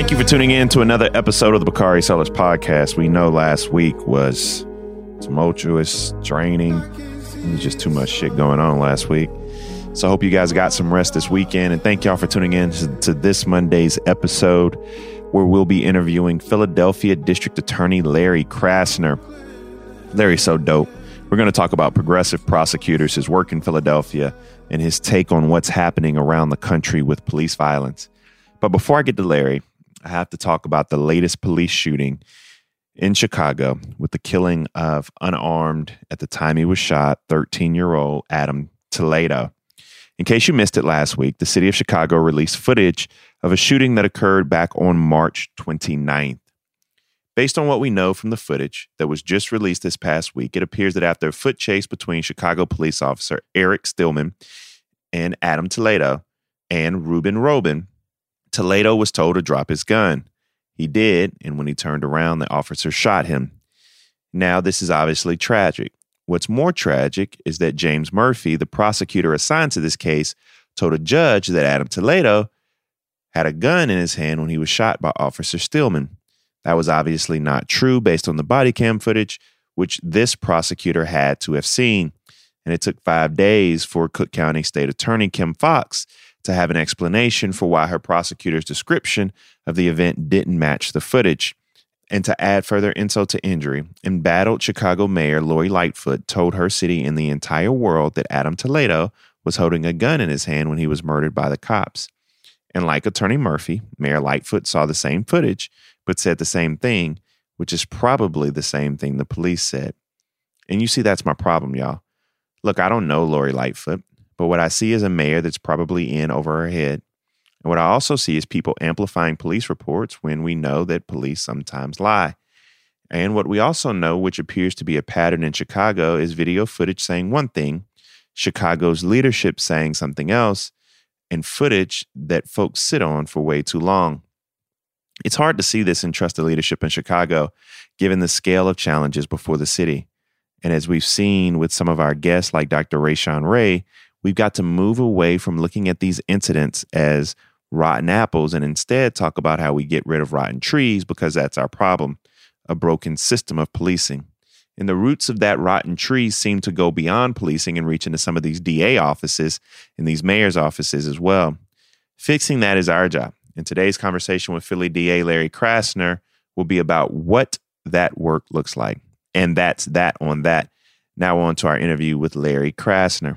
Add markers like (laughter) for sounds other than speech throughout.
Thank you for tuning in to another episode of the Bakari Sellers podcast. We know last week was tumultuous, draining. Just too much shit going on last week. So I hope you guys got some rest this weekend. And thank y'all for tuning in to, to this Monday's episode where we'll be interviewing Philadelphia District Attorney Larry Krasner. Larry's so dope. We're going to talk about progressive prosecutors, his work in Philadelphia, and his take on what's happening around the country with police violence. But before I get to Larry, I have to talk about the latest police shooting in Chicago with the killing of unarmed, at the time he was shot, 13 year old Adam Toledo. In case you missed it last week, the city of Chicago released footage of a shooting that occurred back on March 29th. Based on what we know from the footage that was just released this past week, it appears that after a foot chase between Chicago police officer Eric Stillman and Adam Toledo and Ruben Roman, Toledo was told to drop his gun. He did, and when he turned around, the officer shot him. Now, this is obviously tragic. What's more tragic is that James Murphy, the prosecutor assigned to this case, told a judge that Adam Toledo had a gun in his hand when he was shot by Officer Stillman. That was obviously not true based on the body cam footage, which this prosecutor had to have seen. And it took five days for Cook County State Attorney Kim Foxx to have an explanation for why her prosecutor's description of the event didn't match the footage. And to add further insult to injury, embattled Chicago Mayor Lori Lightfoot told her city and the entire world that Adam Toledo was holding a gun in his hand when he was murdered by the cops. And like Attorney Murphy, Mayor Lightfoot saw the same footage, but said the same thing, which is probably the same thing the police said. And you see, that's my problem, y'all. Look, I don't know Lori Lightfoot. But what I see is a mayor that's probably in over her head. And what I also see is people amplifying police reports when we know that police sometimes lie. And what we also know, which appears to be a pattern in Chicago, is video footage saying one thing, Chicago's leadership saying something else, and footage that folks sit on for way too long. It's hard to see this in trusted leadership in Chicago, given the scale of challenges before the city. And as we've seen with some of our guests like Dr. Rashawn Ray, We've got to move away from looking at these incidents as rotten apples and instead talk about how we get rid of rotten trees because that's our problem a broken system of policing. And the roots of that rotten tree seem to go beyond policing and reach into some of these DA offices and these mayor's offices as well. Fixing that is our job. And today's conversation with Philly DA Larry Krasner will be about what that work looks like. And that's that on that. Now on to our interview with Larry Krasner.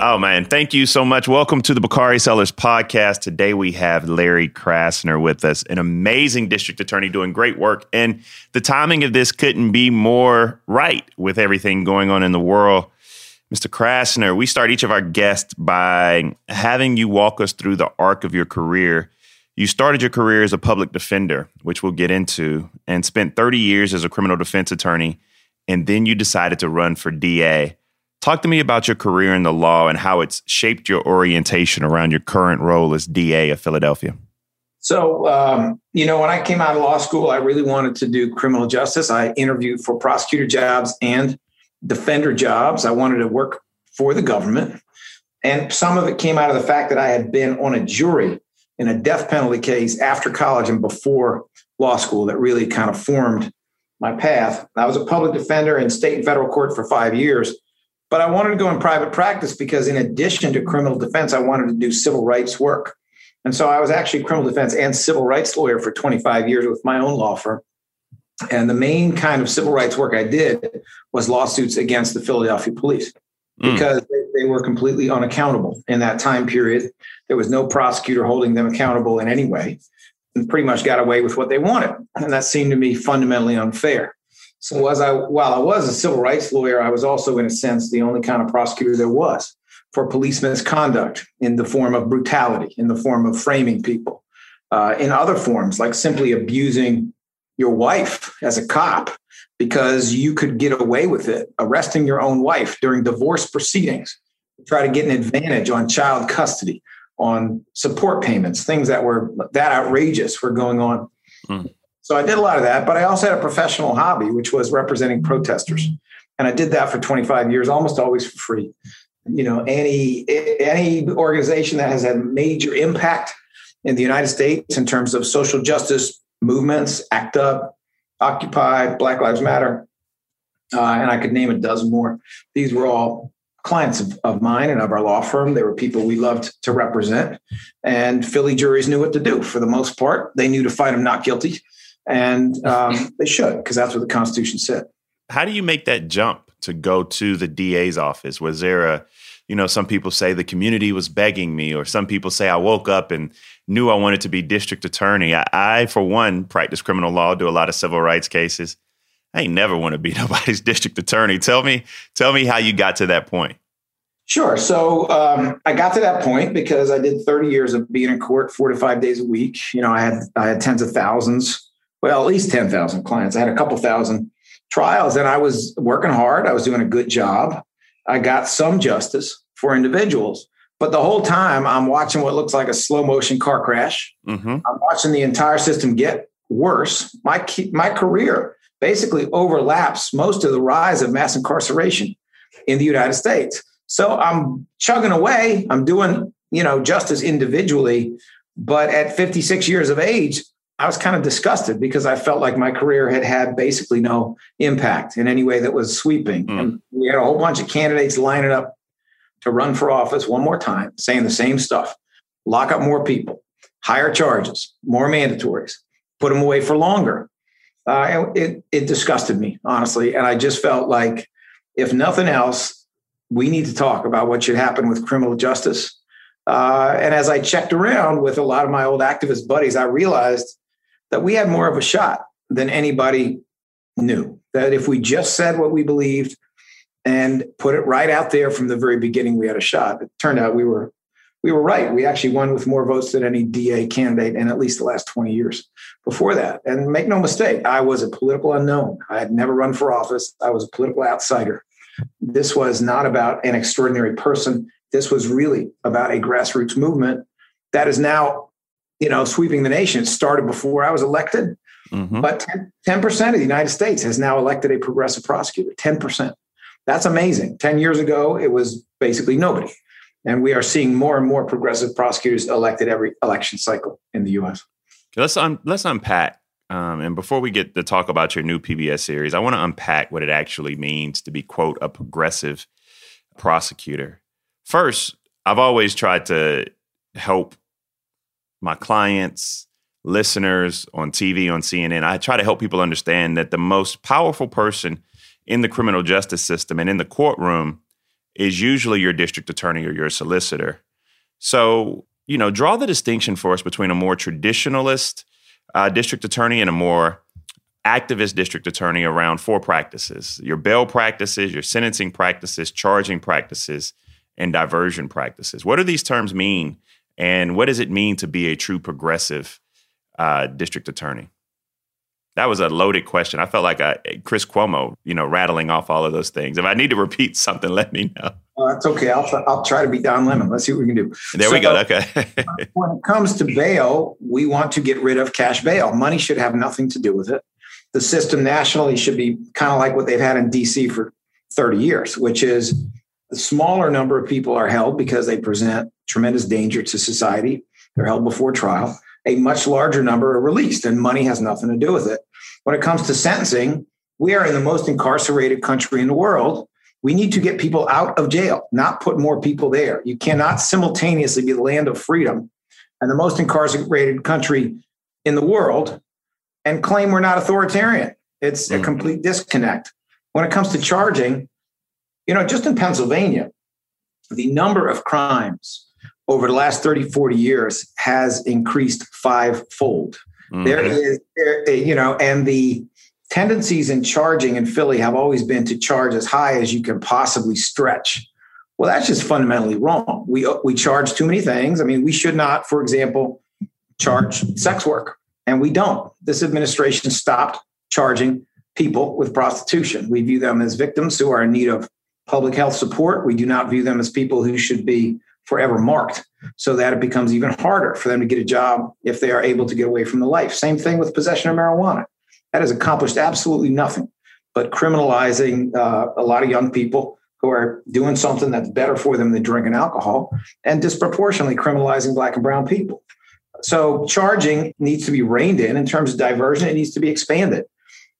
Oh man, thank you so much. Welcome to the Bakari Sellers podcast. Today we have Larry Krasner with us, an amazing district attorney doing great work. And the timing of this couldn't be more right with everything going on in the world. Mr. Krasner, we start each of our guests by having you walk us through the arc of your career. You started your career as a public defender, which we'll get into, and spent 30 years as a criminal defense attorney. And then you decided to run for DA. Talk to me about your career in the law and how it's shaped your orientation around your current role as DA of Philadelphia. So, um, you know, when I came out of law school, I really wanted to do criminal justice. I interviewed for prosecutor jobs and defender jobs. I wanted to work for the government. And some of it came out of the fact that I had been on a jury in a death penalty case after college and before law school that really kind of formed my path. I was a public defender in state and federal court for five years, but I wanted to go in private practice because, in addition to criminal defense, I wanted to do civil rights work. And so I was actually a criminal defense and civil rights lawyer for 25 years with my own law firm. And the main kind of civil rights work I did was lawsuits against the Philadelphia police mm. because they, they were completely unaccountable in that time period. There was no prosecutor holding them accountable in any way and pretty much got away with what they wanted. And that seemed to me fundamentally unfair. So as I while I was a civil rights lawyer, I was also in a sense the only kind of prosecutor there was for police misconduct in the form of brutality, in the form of framing people, uh, in other forms like simply abusing your wife as a cop because you could get away with it, arresting your own wife during divorce proceedings, try to get an advantage on child custody, on support payments, things that were that outrageous were going on. Mm. So I did a lot of that, but I also had a professional hobby, which was representing protesters. And I did that for 25 years, almost always for free. You know, any any organization that has had major impact in the United States in terms of social justice movements, ACT UP, Occupy, Black Lives Matter, uh, and I could name a dozen more. These were all clients of, of mine and of our law firm. They were people we loved to represent. And Philly juries knew what to do for the most part. They knew to find them not guilty. And (laughs) um, they should, because that's what the Constitution said. How do you make that jump to go to the DA's office? Was there a, you know, some people say the community was begging me, or some people say I woke up and knew I wanted to be district attorney. I, I for one, practice criminal law, do a lot of civil rights cases. I ain't never want to be (laughs) nobody's district attorney. Tell me, tell me how you got to that point. Sure. So um, I got to that point because I did 30 years of being in court four to five days a week. You know, I had I had tens of thousands, well, at least 10,000 clients. I had a couple thousand trials and I was working hard. I was doing a good job. I got some justice for individuals. But the whole time I'm watching what looks like a slow motion car crash. Mm-hmm. I'm watching the entire system get worse. My my career basically overlaps most of the rise of mass incarceration in the United States. So I'm chugging away. I'm doing, you know, justice individually. But at 56 years of age, I was kind of disgusted because I felt like my career had had basically no impact in any way that was sweeping. Mm. And we had a whole bunch of candidates lining up to run for office one more time, saying the same stuff lock up more people, higher charges, more mandatories, put them away for longer uh, it, it disgusted me, honestly. And I just felt like, if nothing else, we need to talk about what should happen with criminal justice. Uh, and as I checked around with a lot of my old activist buddies, I realized that we had more of a shot than anybody knew. That if we just said what we believed and put it right out there from the very beginning, we had a shot. It turned out we were we were right. We actually won with more votes than any DA candidate in at least the last 20 years before that. And make no mistake, I was a political unknown. I had never run for office. I was a political outsider. This was not about an extraordinary person. This was really about a grassroots movement that is now, you know, sweeping the nation. It started before I was elected, mm-hmm. but 10, percent of the United States has now elected a progressive prosecutor. 10%. That's amazing. 10 years ago, it was basically nobody. And we are seeing more and more progressive prosecutors elected every election cycle in the U.S. Okay, let's un- let's unpack. Um, and before we get to talk about your new PBS series, I want to unpack what it actually means to be quote a progressive prosecutor. First, I've always tried to help my clients, listeners on TV, on CNN. I try to help people understand that the most powerful person in the criminal justice system and in the courtroom is usually your district attorney or your solicitor. So, you know, draw the distinction for us between a more traditionalist uh, district attorney and a more activist district attorney around four practices your bail practices, your sentencing practices, charging practices, and diversion practices. What do these terms mean? And what does it mean to be a true progressive uh, district attorney? that was a loaded question. I felt like a, Chris Cuomo, you know, rattling off all of those things. If I need to repeat (laughs) something, let me know. Uh, it's okay. I'll try, I'll try to be Don Lemon. Let's see what we can do. There so, we go. Okay. (laughs) when it comes to bail, we want to get rid of cash bail. Money should have nothing to do with it. The system nationally should be kind of like what they've had in DC for 30 years, which is the smaller number of people are held because they present tremendous danger to society. They're held before trial. A much larger number are released, and money has nothing to do with it. When it comes to sentencing, we are in the most incarcerated country in the world. We need to get people out of jail, not put more people there. You cannot simultaneously be the land of freedom and the most incarcerated country in the world and claim we're not authoritarian. It's a mm-hmm. complete disconnect. When it comes to charging, you know, just in Pennsylvania, the number of crimes over the last 30, 40 years has increased fivefold. Mm-hmm. There is, there, you know, and the tendencies in charging in Philly have always been to charge as high as you can possibly stretch. Well, that's just fundamentally wrong. We we charge too many things. I mean, we should not, for example, charge sex work, and we don't. This administration stopped charging people with prostitution. We view them as victims who are in need of public health support. We do not view them as people who should be forever marked so that it becomes even harder for them to get a job if they are able to get away from the life. Same thing with possession of marijuana. That has accomplished absolutely nothing but criminalizing uh, a lot of young people who are doing something that's better for them than drinking alcohol and disproportionately criminalizing black and brown people. So charging needs to be reined in in terms of diversion, it needs to be expanded.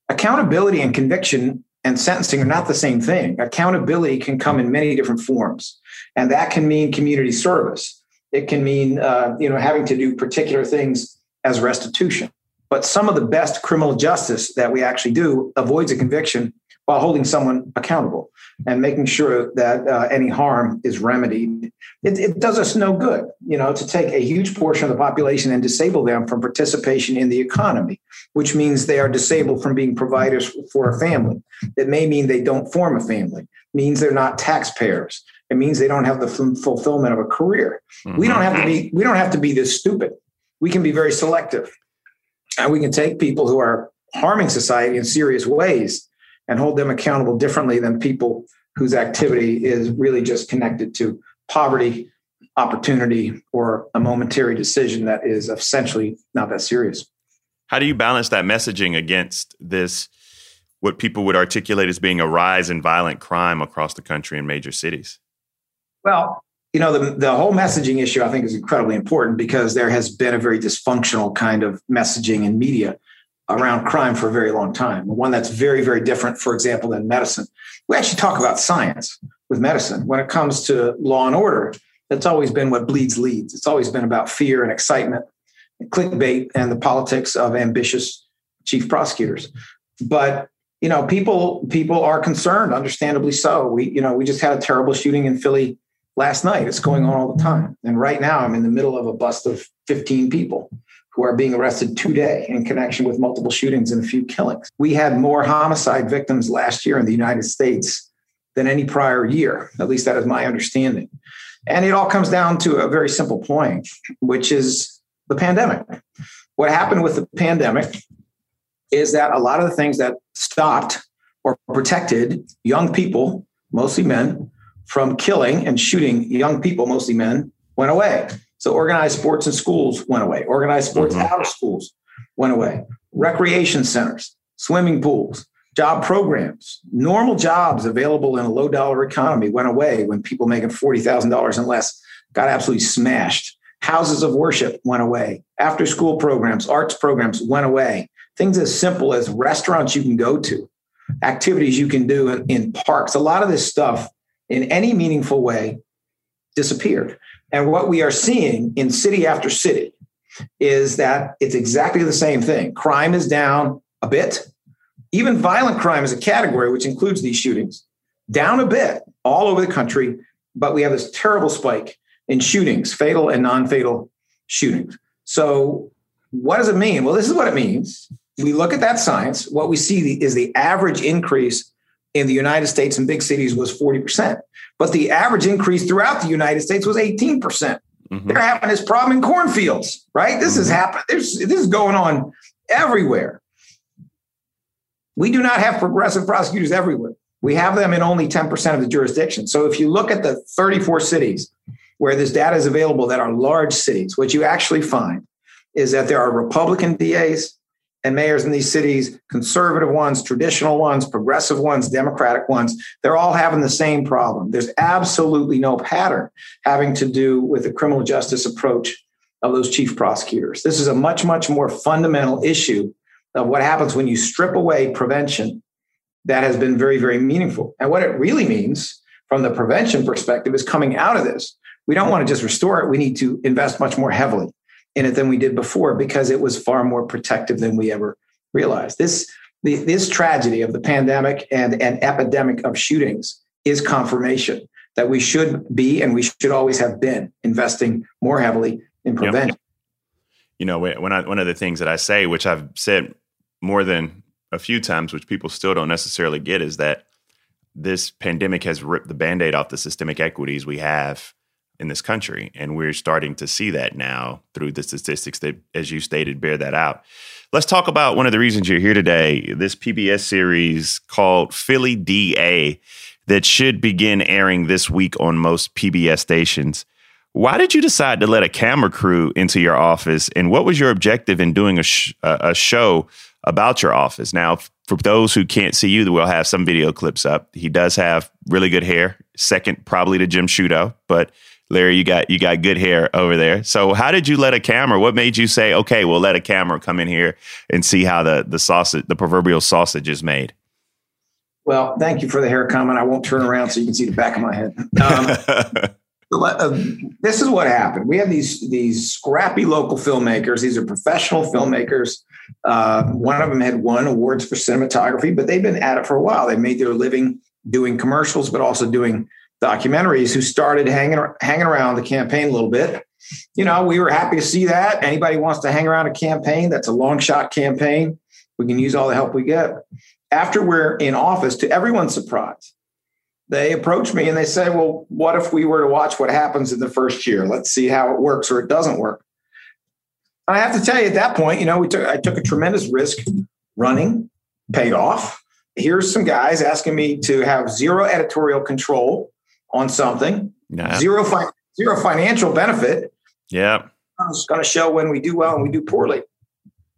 Accountability and conviction and sentencing are not the same thing. Accountability can come in many different forms, and that can mean community service. It can mean uh, you know having to do particular things as restitution. But some of the best criminal justice that we actually do avoids a conviction while holding someone accountable and making sure that uh, any harm is remedied. It, it, does us no good, you know, to take a huge portion of the population and disable them from participation in the economy, which means they are disabled from being providers for a family. It may mean they don't form a family. Means they're not taxpayers. It means they don't have the f- fulfillment of a career. Mm-hmm. We don't have to be. We don't have to be this stupid. We can be very selective, and we can take people who are harming society in serious ways and hold them accountable differently than people whose activity is really just connected to poverty, opportunity, or a momentary decision that is essentially not that serious. How do you balance that messaging against this, what people would articulate as being a rise in violent crime across the country in major cities? Well, you know, the, the whole messaging issue I think is incredibly important because there has been a very dysfunctional kind of messaging in media around crime for a very long time. One that's very, very different, for example, than medicine. We actually talk about science with medicine. When it comes to law and order, that's always been what bleeds leads. It's always been about fear and excitement, and clickbait, and the politics of ambitious chief prosecutors. But you know, people people are concerned, understandably so. We you know we just had a terrible shooting in Philly last night. It's going on all the time, and right now I'm in the middle of a bust of 15 people who are being arrested today in connection with multiple shootings and a few killings. We had more homicide victims last year in the United States than any prior year. At least that is my understanding. And it all comes down to a very simple point, which is the pandemic. What happened with the pandemic is that a lot of the things that stopped or protected young people, mostly men, from killing and shooting young people, mostly men, went away. So organized sports in schools went away. Organized sports mm-hmm. out of schools went away. Recreation centers, swimming pools, job programs, normal jobs available in a low dollar economy went away when people making $40,000 and less got absolutely smashed. Houses of worship went away. After school programs, arts programs went away. Things as simple as restaurants you can go to, activities you can do in, in parks. A lot of this stuff in any meaningful way disappeared. And what we are seeing in city after city is that it's exactly the same thing. Crime is down a bit. Even violent crime is a category, which includes these shootings, down a bit all over the country. But we have this terrible spike in shootings, fatal and non fatal shootings. So, what does it mean? Well, this is what it means. We look at that science. What we see is the average increase in the United States and big cities was 40%. But the average increase throughout the United States was 18%. percent mm hmm They're having this problem in cornfields, right? This mm-hmm. is happening. This, this is going on everywhere. We do not have progressive prosecutors everywhere. We have them in only 10% of the jurisdiction. So if you look at the 34 cities where this data is available that are large cities, what you actually find is that there are Republican DAs and mayors in these cities, conservative ones, traditional ones, progressive ones, democratic ones, they're all having the same problem. There's absolutely no pattern having to do with the criminal justice approach of those chief prosecutors. This is a much, much more fundamental issue of what happens when you strip away prevention that has been very, very meaningful. And what it really means from the prevention perspective is coming out of this. We don't want to just restore it, we need to invest much more heavily in it than we did before because it was far more protective than we ever realized. This the, this tragedy of the pandemic and an epidemic of shootings is confirmation that we should be and we should always have been investing more heavily in prevention. Yep. You know, when I, one of the things that I say, which I've said more than a few times, which people still don't necessarily get, is that this pandemic has ripped the band aid off the systemic equities we have in this country. And we're starting to see that now through the statistics that, as you stated, bear that out. Let's talk about one of the reasons you're here today this PBS series called Philly DA that should begin airing this week on most PBS stations. Why did you decide to let a camera crew into your office? And what was your objective in doing a, sh- a show about your office? Now, for those who can't see you, we'll have some video clips up. He does have really good hair, second probably to Jim Sciutto, but Larry, you got you got good hair over there. So how did you let a camera? What made you say, okay, we'll let a camera come in here and see how the the sausage, the proverbial sausage, is made? Well, thank you for the hair comment. I won't turn around so you can see the back of my head. Um, (laughs) uh, this is what happened. We have these these scrappy local filmmakers. These are professional filmmakers. Uh, one of them had won awards for cinematography, but they've been at it for a while. They made their living doing commercials, but also doing documentaries who started hanging hanging around the campaign a little bit. You know, we were happy to see that. Anybody wants to hang around a campaign that's a long shot campaign, we can use all the help we get. After we're in office, to everyone's surprise, they approach me and they say, "Well, what if we were to watch what happens in the first year? Let's see how it works or it doesn't work." I have to tell you, at that point, you know, we took I took a tremendous risk running, paid off. Here's some guys asking me to have zero editorial control on something. Nah. Zero fi- zero financial benefit. Yeah. It's going to show when we do well and we do poorly.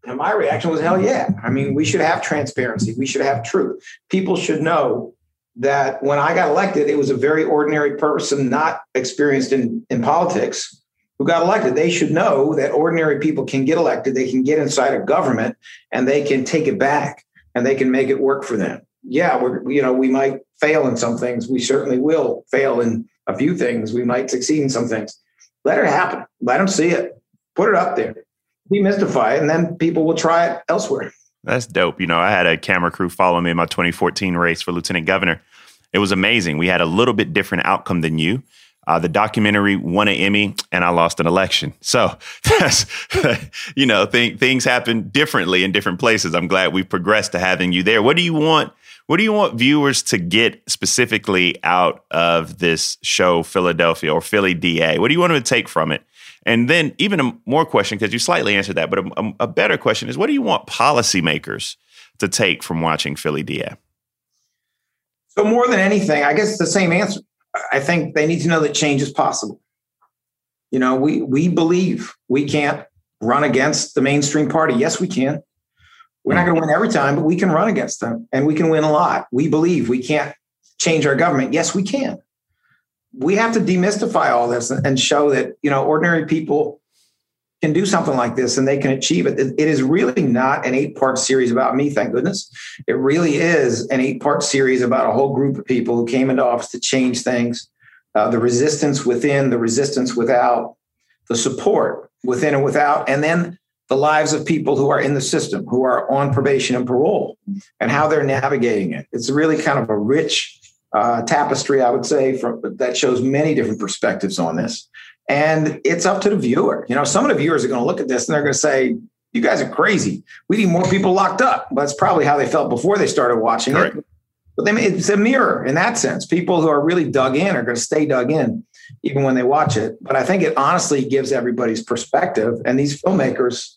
And my reaction was, hell yeah. I mean, we should have transparency. We should have truth. People should know that when I got elected, it was a very ordinary person, not experienced in, in politics, who got elected. They should know that ordinary people can get elected. They can get inside a government and they can take it back and they can make it work for them. Yeah, we're, you know, we might fail in some things. We certainly will fail in a few things. We might succeed in some things. Let it happen. Let them see it. Put it up there. Demystify it, and then people will try it elsewhere. That's dope. You know, I had a camera crew follow me in my 2014 race for lieutenant governor. It was amazing. We had a little bit different outcome than you. Uh, the documentary won an Emmy, and I lost an election. So (laughs) that's, (laughs) you know, th- things happen differently in different places. I'm glad we've progressed to having you there. What do you want what do you want viewers to get specifically out of this show, Philadelphia or Philly DA? What do you want them to take from it? And then, even a more question, because you slightly answered that, but a, a, better question is what do you want policymakers to take from watching Philly DA? So, more than anything, I guess the same answer. I think they need to know that change is possible. You know, we we believe we can't run against the mainstream party. Yes, we can. We're not going to win every time, but we can run against them and we can win a lot. We believe we can't change our government. Yes, we can. We have to demystify all this and show that, you know, ordinary people can do something like this and they can achieve it. It is really not an eight part series about me, thank goodness. It really is an eight part series about a whole group of people who came into office to change things, uh, the resistance within, the resistance without, the support within and without, and then the lives of people who are in the system, who are on probation and parole, and how they're navigating it. It's really kind of a rich uh, tapestry, I would say, from, that shows many different perspectives on this. And it's up to the viewer. You know, some of the viewers are going to look at this and they're going to say, "You guys are crazy. We need more people locked up." But that's probably how they felt before they started watching it. But they, it's a mirror in that sense. People who are really dug in are going to stay dug in even when they watch it. But I think it honestly gives everybody's perspective. And these filmmakers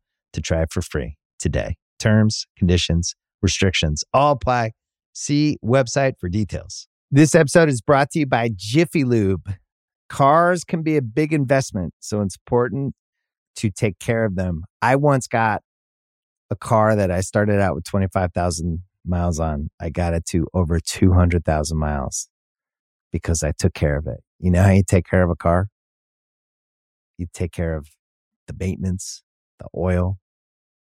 to try it for free today. Terms, conditions, restrictions all apply. See website for details. This episode is brought to you by Jiffy Lube. Cars can be a big investment, so it's important to take care of them. I once got a car that I started out with 25,000 miles on. I got it to over 200,000 miles because I took care of it. You know how you take care of a car? You take care of the maintenance, the oil,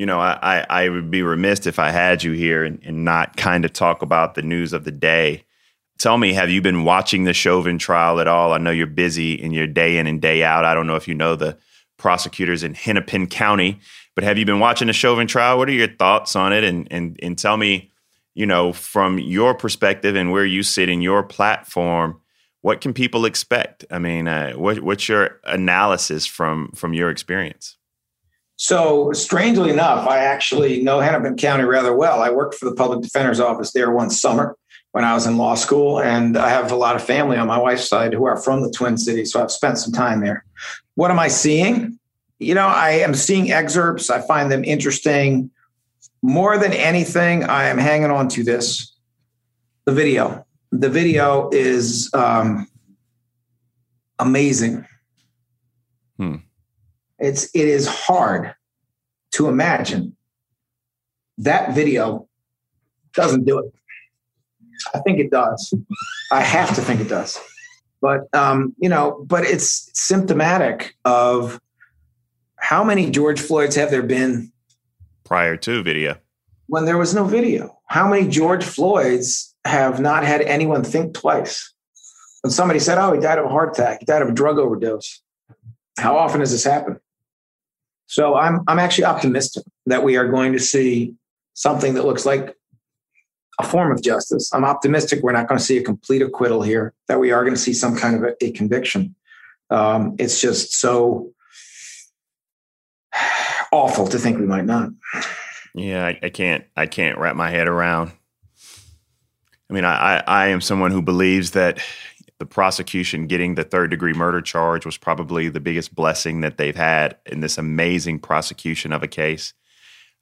You know, I, I would be remiss if I had you here and, and not kind of talk about the news of the day. Tell me, have you been watching the Chauvin trial at all? I know you're busy in your day in and day out. I don't know if you know the prosecutors in Hennepin County, but have you been watching the Chauvin trial? What are your thoughts on it? And and and tell me, you know, from your perspective and where you sit in your platform, what can people expect? I mean, uh, what, what's your analysis from from your experience? So, strangely enough, I actually know Hennepin County rather well. I worked for the public defender's office there one summer when I was in law school, and I have a lot of family on my wife's side who are from the Twin Cities, so I've spent some time there. What am I seeing? You know, I am seeing excerpts. I find them interesting. More than anything, I am hanging on to this the video. The video is um, amazing. Hmm it's it is hard to imagine that video doesn't do it. I think it does. I have to think it does. But um, you know, but it's symptomatic of how many George Floyds have there been prior to video? When there was no video. How many George Floyds have not had anyone think twice? When somebody said, Oh, he died of a heart attack, he died of a drug overdose. How often has this happened? So I'm I'm actually optimistic that we are going to see something that looks like a form of justice. I'm optimistic we're not going to see a complete acquittal here. That we are going to see some kind of a, a conviction. Um, it's just so awful to think we might not. Yeah, I, I can't I can't wrap my head around. I mean, I, I, I am someone who believes that the prosecution getting the third degree murder charge was probably the biggest blessing that they've had in this amazing prosecution of a case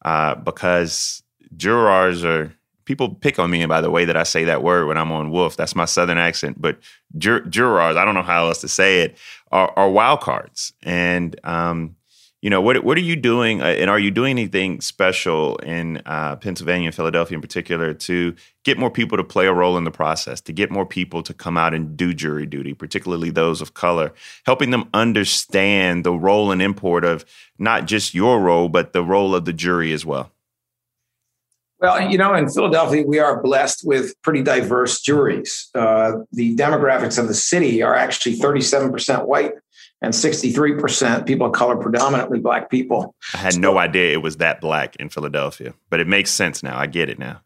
uh, because jurors are people pick on me by the way that I say that word when I'm on Wolf. That's my southern accent, but jur- jurors, I don't know how else to say it, are, are wild cards. And um, you know what what are you doing uh, and are you doing anything special in uh, pennsylvania and philadelphia in particular to get more people to play a role in the process to get more people to come out and do jury duty particularly those of color helping them understand the role and import of not just your role but the role of the jury as well well, you know, in Philadelphia, we are blessed with pretty diverse juries. Uh, the demographics of the city are actually 37% white, and 63% people of color, predominantly black people. I had so, no idea it was that black in Philadelphia, but it makes sense now. I get it now.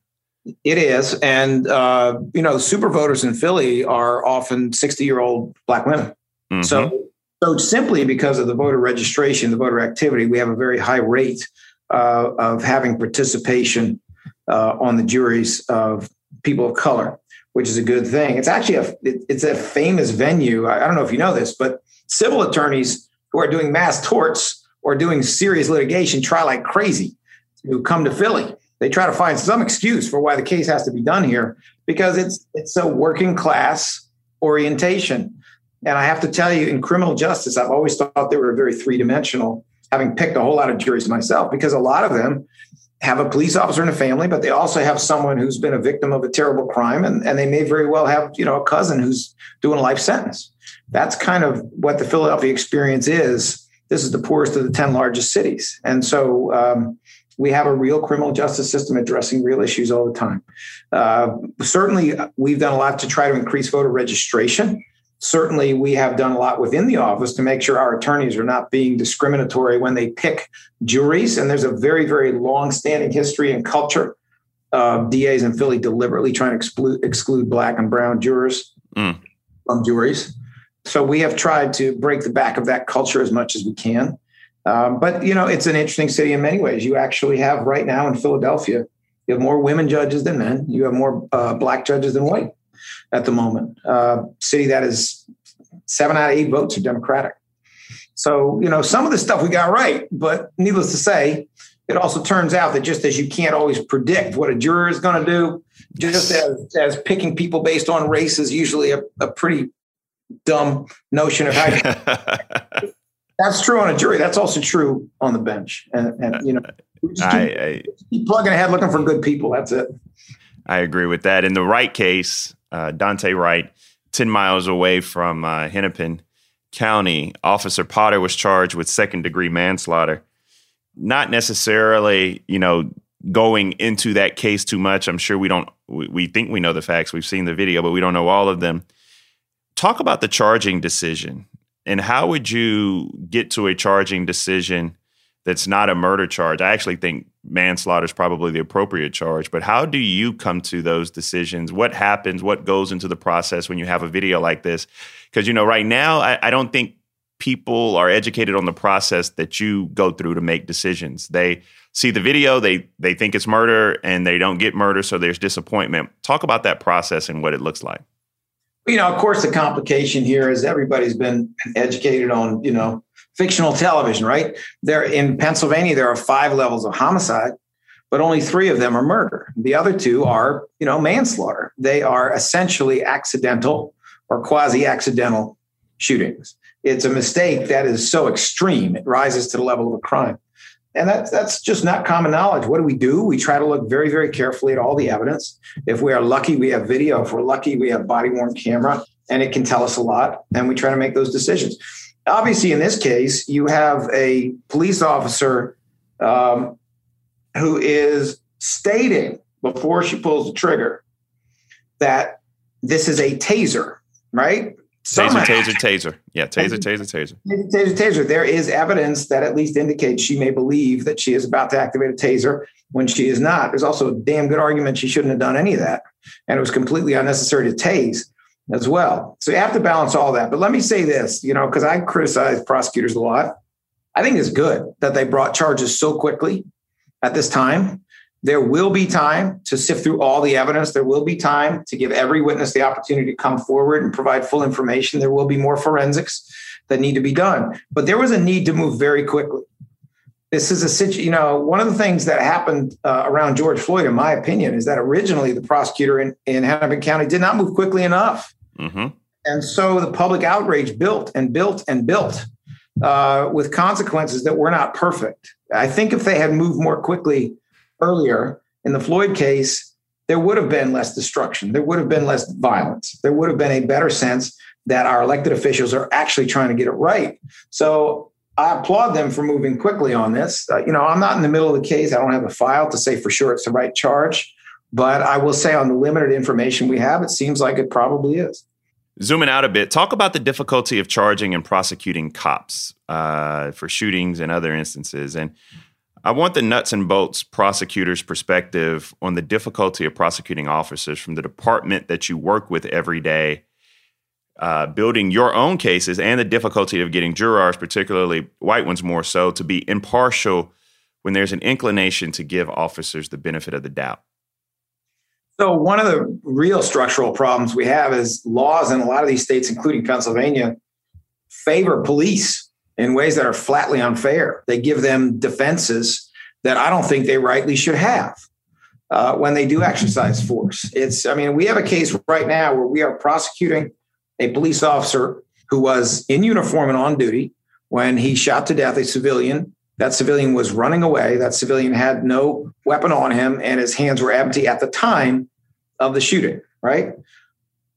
It is. And, uh, you know, super voters in Philly are often 60 year old black women. Mm-hmm. So, so simply because of the voter registration, the voter activity, we have a very high rate uh, of having participation uh, on the juries of people of color. which is a good thing. It's actually a it, it's a famous venue. I, I don't know if you know this, but civil attorneys who are doing mass torts or doing serious litigation try like crazy to come to Philly. They try to find some excuse for why the case has to be done here because it's it's a working class orientation. And I have to tell you, in criminal justice, I've always thought they were very three dimensional, having picked a whole lot of juries myself, because a lot of them have a police officer in a family, but they also have someone who's been a victim of a terrible crime, and, and they may very well have, you know, a cousin who's doing a life sentence. That's kind of what the Philadelphia experience is. This is the poorest of the 10 largest cities. And so um, we have a real criminal justice system addressing real issues all the time. Uh, certainly, we've done a lot to try to increase voter registration certainly we have done a lot within the office to make sure our attorneys are not being discriminatory when they pick juries. And there's a very, very long-standing history and culture of DAs in Philly deliberately trying to exclude, exclude black and brown jurors mm. from juries. So we have tried to break the back of that culture as much as we can. Um, but you know, it's an interesting city in many ways. You actually have right now in Philadelphia, you have more women judges than men. You have more uh, black judges than white at the moment. Uh, city that is seven out of eight votes are Democratic. So, you know, some of the stuff we got right, but needless to say, it also turns out that just as you can't always predict what a juror is going to do, just as, as picking people based on race is usually a, a pretty dumb notion of how (laughs) that's true on a jury. That's also true on the bench. And, and you know, keep, I, I, keep plugging ahead looking for good people. That's it. I agree with that. In the Wright case, uh, Daunte Wright, 10 miles away from uh, Hennepin County. Officer Potter was charged with second degree manslaughter. Not necessarily, you know, going into that case too much. I'm sure we don't, we, we think we know the facts. We've seen the video, but we don't know all of them. Talk about the charging decision and how would you get to a charging decision that's not a murder charge? I actually think manslaughter is probably the appropriate charge. But how do you come to those decisions? What happens? What goes into the process when you have a video like this? Because, you know, right now, I, I, don't think people are educated on the process that you go through to make decisions. They see the video, they they think it's murder, and they don't get murder, so there's disappointment. Talk about that process and what it looks like. You know, of course, the complication here is everybody's been educated on, you know, fictional television, right? There in Pennsylvania, there are five levels of homicide, but only three of them are murder. The other two are, you know, manslaughter. They are essentially accidental or quasi-accidental shootings. It's a mistake that is so extreme it rises to the level of a crime. And that's that's just not common knowledge. What do we do? We try to look very, very carefully at all the evidence. If we are lucky, we have video. If we're lucky, we have body worn camera, and it can tell us a lot. And we try to make those decisions obviously in this case you have a police officer um, who is stating before she pulls the trigger that this is a taser right Taser, taser, taser. Yeah, taser, taser, taser. Taser, taser, taser. There is evidence that at least indicates she may believe that she is about to activate a taser when she is not. There's also a damn good argument she shouldn't have done any of that. And it was completely unnecessary to tase as well. So you have to balance all that. But let me say this, you know, because I criticize prosecutors a lot. I think it's good that they brought charges so quickly at this time. There will be time to sift through all the evidence. There will be time to give every witness the opportunity to come forward and provide full information. There will be more forensics that need to be done. But there was a need to move very quickly. This is a situation, you know, one of the things that happened uh, around George Floyd, in my opinion, is that originally the prosecutor in, in Hennepin County did not move quickly enough. Mm-hmm. And so the public outrage built and built and built uh, with consequences that were not perfect. I think if they had moved more quickly earlier in the Floyd case, there would have been less destruction. There would have been less violence. There would have been a better sense that our elected officials are actually trying to get it right. So I applaud them for moving quickly on this. Uh, you know, I'm not in the middle of the case. I don't have a file to say for sure it's the right charge. But I will say, on the limited information we have, it seems like it probably is. Zooming out a bit, talk about the difficulty of charging and prosecuting cops uh, for shootings and other instances. And I want the nuts and bolts prosecutor's perspective on the difficulty of prosecuting officers from the department that you work with every day, uh, building your own cases, and the difficulty of getting jurors, particularly white ones more so, to be impartial when there's an inclination to give officers the benefit of the doubt. So, one of the real structural problems we have is laws in a lot of these states, including Pennsylvania, favor police in ways that are flatly unfair. They give them defenses that I don't think they rightly should have uh, when they do exercise force. It's, I mean, we have a case right now where we are prosecuting a police officer who was in uniform and on duty when he shot to death a civilian. That civilian was running away. That civilian had no weapon on him and his hands were empty at the time of the shooting, right?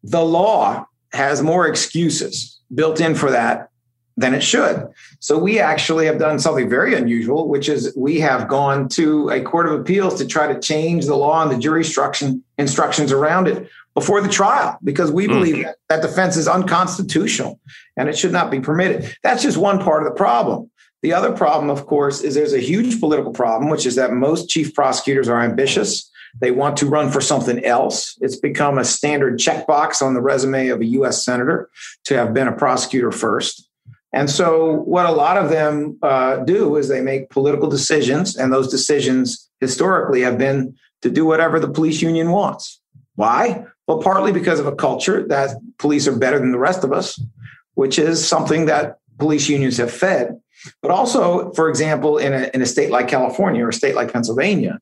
The law has more excuses built in for that than it should. So we actually have done something very unusual, which is we have gone to a court of appeals to try to change the law and the jury instruction instructions around it before the trial because we mm. believe that, that defense is unconstitutional and it should not be permitted. That's just one part of the problem. The other problem, of course, is there's a huge political problem, which is that most chief prosecutors are ambitious. They want to run for something else. It's become a standard checkbox on the resume of a U.S. senator to have been a prosecutor first. And so, what a lot of them uh, do is they make political decisions, and those decisions historically have been to do whatever the police union wants. Why? Well, partly because of a culture that police are better than the rest of us, which is something that police unions have fed. But also, for example, in a, in a state like California or a state like Pennsylvania,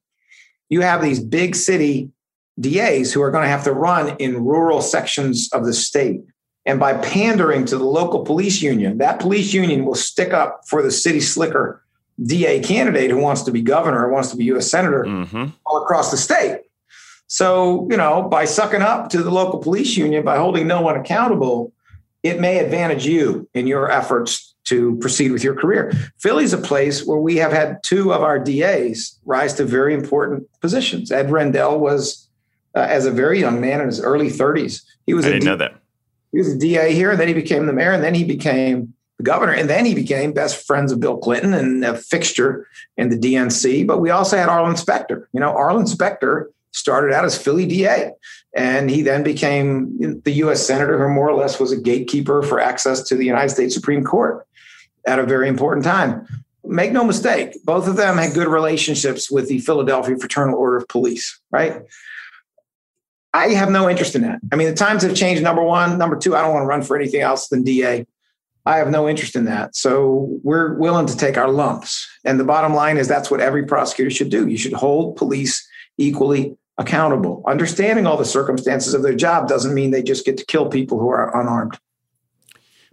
you have these big city DAs who are going to have to run in rural sections of the state. And by pandering to the local police union, that police union will stick up for the city slicker DA candidate who wants to be governor or wants to be U.S. senator mm-hmm. all across the state. So, you know, by sucking up to the local police union, by holding no one accountable, it may advantage you in your efforts to proceed with your career. Philly's a place where we have had two of our DAs rise to very important positions. Ed Rendell was, uh, as a very young man in his early 30s, he was. I didn't D- know that he was a DA here, and then he became the mayor, and then he became the governor, and then he became best friends of Bill Clinton and a fixture in the DNC. But we also had Arlen Specter. You know, Arlen Specter started out as Philly DA, and he then became the U.S. senator who more or less was a gatekeeper for access to the United States Supreme Court at a very important time. Make no mistake, both of them had good relationships with the Philadelphia Fraternal Order of Police, right? I have no interest in that. I mean, the times have changed. Number one, number two, I don't want to run for anything else than DA. I have no interest in that. So we're willing to take our lumps. And the bottom line is that's what every prosecutor should do. You should hold police equally accountable. Understanding all the circumstances of their job doesn't mean they just get to kill people who are unarmed.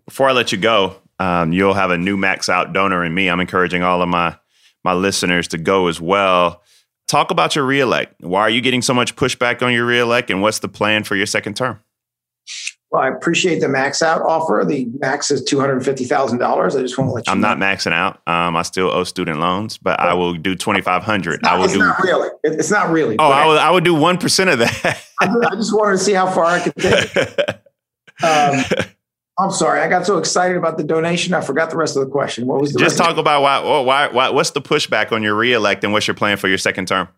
Before I let you go, um, you'll have a new max out donor in me. I'm encouraging all of my my listeners to go as well. Talk about your reelect. Why are you getting so much pushback on your reelect, and what's the plan for your second term? Well, I appreciate the max out offer. The max is two hundred fifty thousand dollars. I just want to let you. I'm know. not maxing out. Um, I still owe student loans, but I will do twenty five hundred. I will it's do. Not really. It's not really. Oh, I would. I would do one percent of that. I just wanted to see how far I could take. (laughs) Um, I'm sorry, I got so excited about the donation, I forgot the rest of the question. What was the just talk about why, why, why, what's the pushback on your reelect and what's your plan for your second term?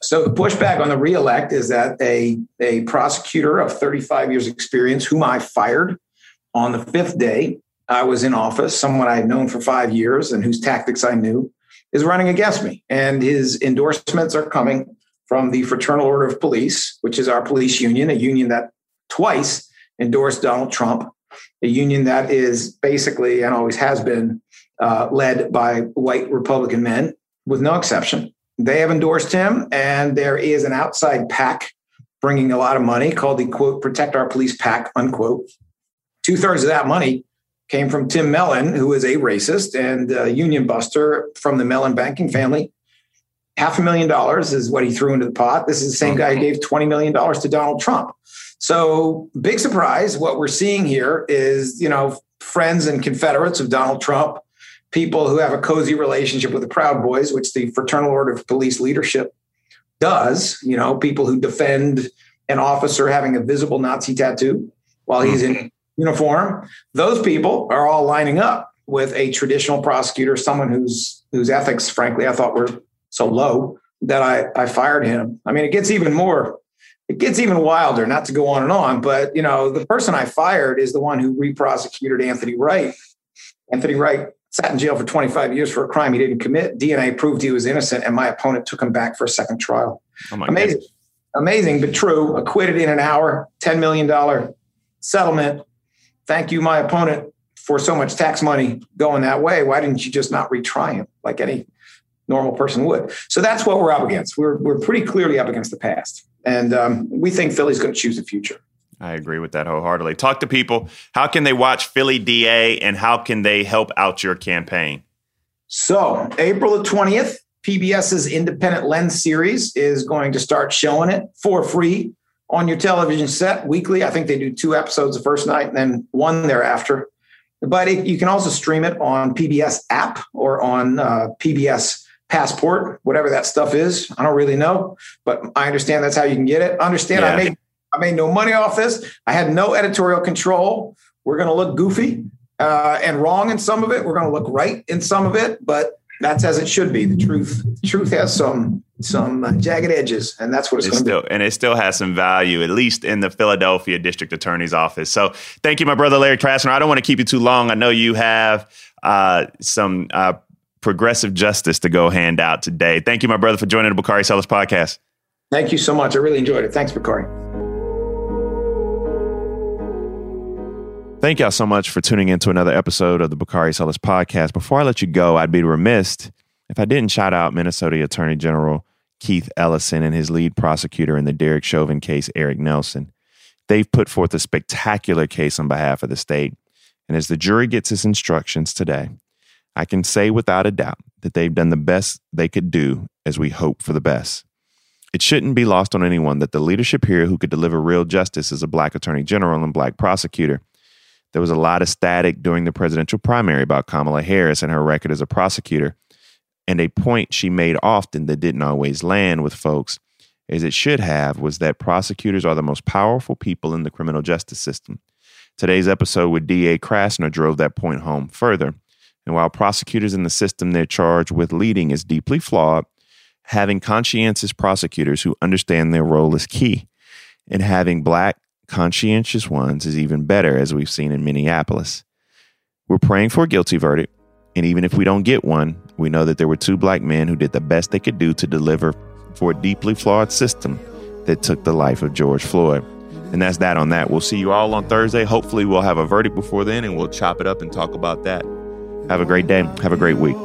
So the pushback on the reelect is that a a prosecutor of 35 years experience, whom I fired on the fifth day I was in office, someone I had known for five years and whose tactics I knew, is running against me, and his endorsements are coming from the Fraternal Order of Police, which is our police union, a union that twice endorsed Donald Trump a union that is basically and always has been uh, led by white Republican men, with no exception. They have endorsed him, and there is an outside PAC bringing a lot of money called the quote Protect Our Police PAC unquote. Two thirds of that money came from Tim Mellon, who is a racist and a union buster from the Mellon banking family. Half a million dollars is what he threw into the pot. This is the same guy who gave $20 million to Donald Trump. So, big surprise. What we're seeing here is, you know, friends and Confederates of Donald Trump, people who have a cozy relationship with the Proud Boys, which the Fraternal Order of Police leadership does. You know, people who defend an officer having a visible Nazi tattoo while he's in mm-hmm. uniform. Those people are all lining up with a traditional prosecutor, someone whose whose ethics, frankly, I thought were so low that I, I fired him. I mean, it gets even more it gets even wilder, not to go on and on, but you know, the person I fired is the one who re-prosecuted Anthony Wright. Anthony Wright sat in jail for 25 years for a crime he didn't commit. DNA proved he was innocent, and my opponent took him back for a second trial. Oh Amazing. Goodness. amazing but true. Acquitted in an hour, $10 million settlement. Thank you, my opponent, for so much tax money going that way. Why didn't you just not retry him like any normal person would? So that's what we're up against. We're, we're pretty clearly up against the past. And um, we think Philly's going to choose the future. I agree with that wholeheartedly. Talk to people. How can they watch Philly DA and how can they help out your campaign? So, April the 20th, PBS's Independent Lens series is going to start showing it for free on your television set weekly. I think they do two episodes the first night and then one thereafter. But it, you can also stream it on PBS app or on uh, PBS Passport, whatever that stuff is. I don't really know, but I understand that's how you can get it. Understand yeah. I made I made no money off this. I had no editorial control. We're going to look goofy uh, and wrong in some of it. We're going to look right in some of it, but that's as it should be. The truth, truth has some some uh, jagged edges, and that's what it's, it's still, be. And it still has some value, at least in the Philadelphia District Attorney's Office. So, thank you, my brother Larry Krasner. I don't want to keep you too long. I know you have uh, some uh, progressive justice to go hand out today. Thank you, my brother, for joining the Bakari Sellers podcast. Thank you so much. I really enjoyed it. Thanks, Bakari. Thank y'all so much for tuning in to another episode of the Bakari Sellers podcast. Before I let you go, I'd be remiss if I didn't shout out Minnesota Attorney General Keith Ellison and his lead prosecutor in the Derek Chauvin case, Eric Nelson. They've put forth a spectacular case on behalf of the state. And as the jury gets its instructions today, I can say without a doubt that they've done the best they could do as we hope for the best. It shouldn't be lost on anyone that the leadership here who could deliver real justice is a black attorney general and black prosecutor there was a lot of static during the presidential primary about Kamala Harris and her record as a prosecutor. And a point she made often that didn't always land with folks, as it should have, was that prosecutors are the most powerful people in the criminal justice system. Today's episode with D.A. Krasner drove that point home further. And while prosecutors in the system they're charged with leading is deeply flawed, having conscientious prosecutors who understand their role is key. And having black conscientious ones is even better, as we've seen in Minneapolis. We're praying for a guilty verdict, and even if we don't get one, we know that there were two black men who did the best they could do to deliver for a deeply flawed system that took the life of George Floyd. And that's that on that. We'll see you all on Thursday. Hopefully, we'll have a verdict before then and we'll chop it up and talk about that. Have a great day. Have a great week.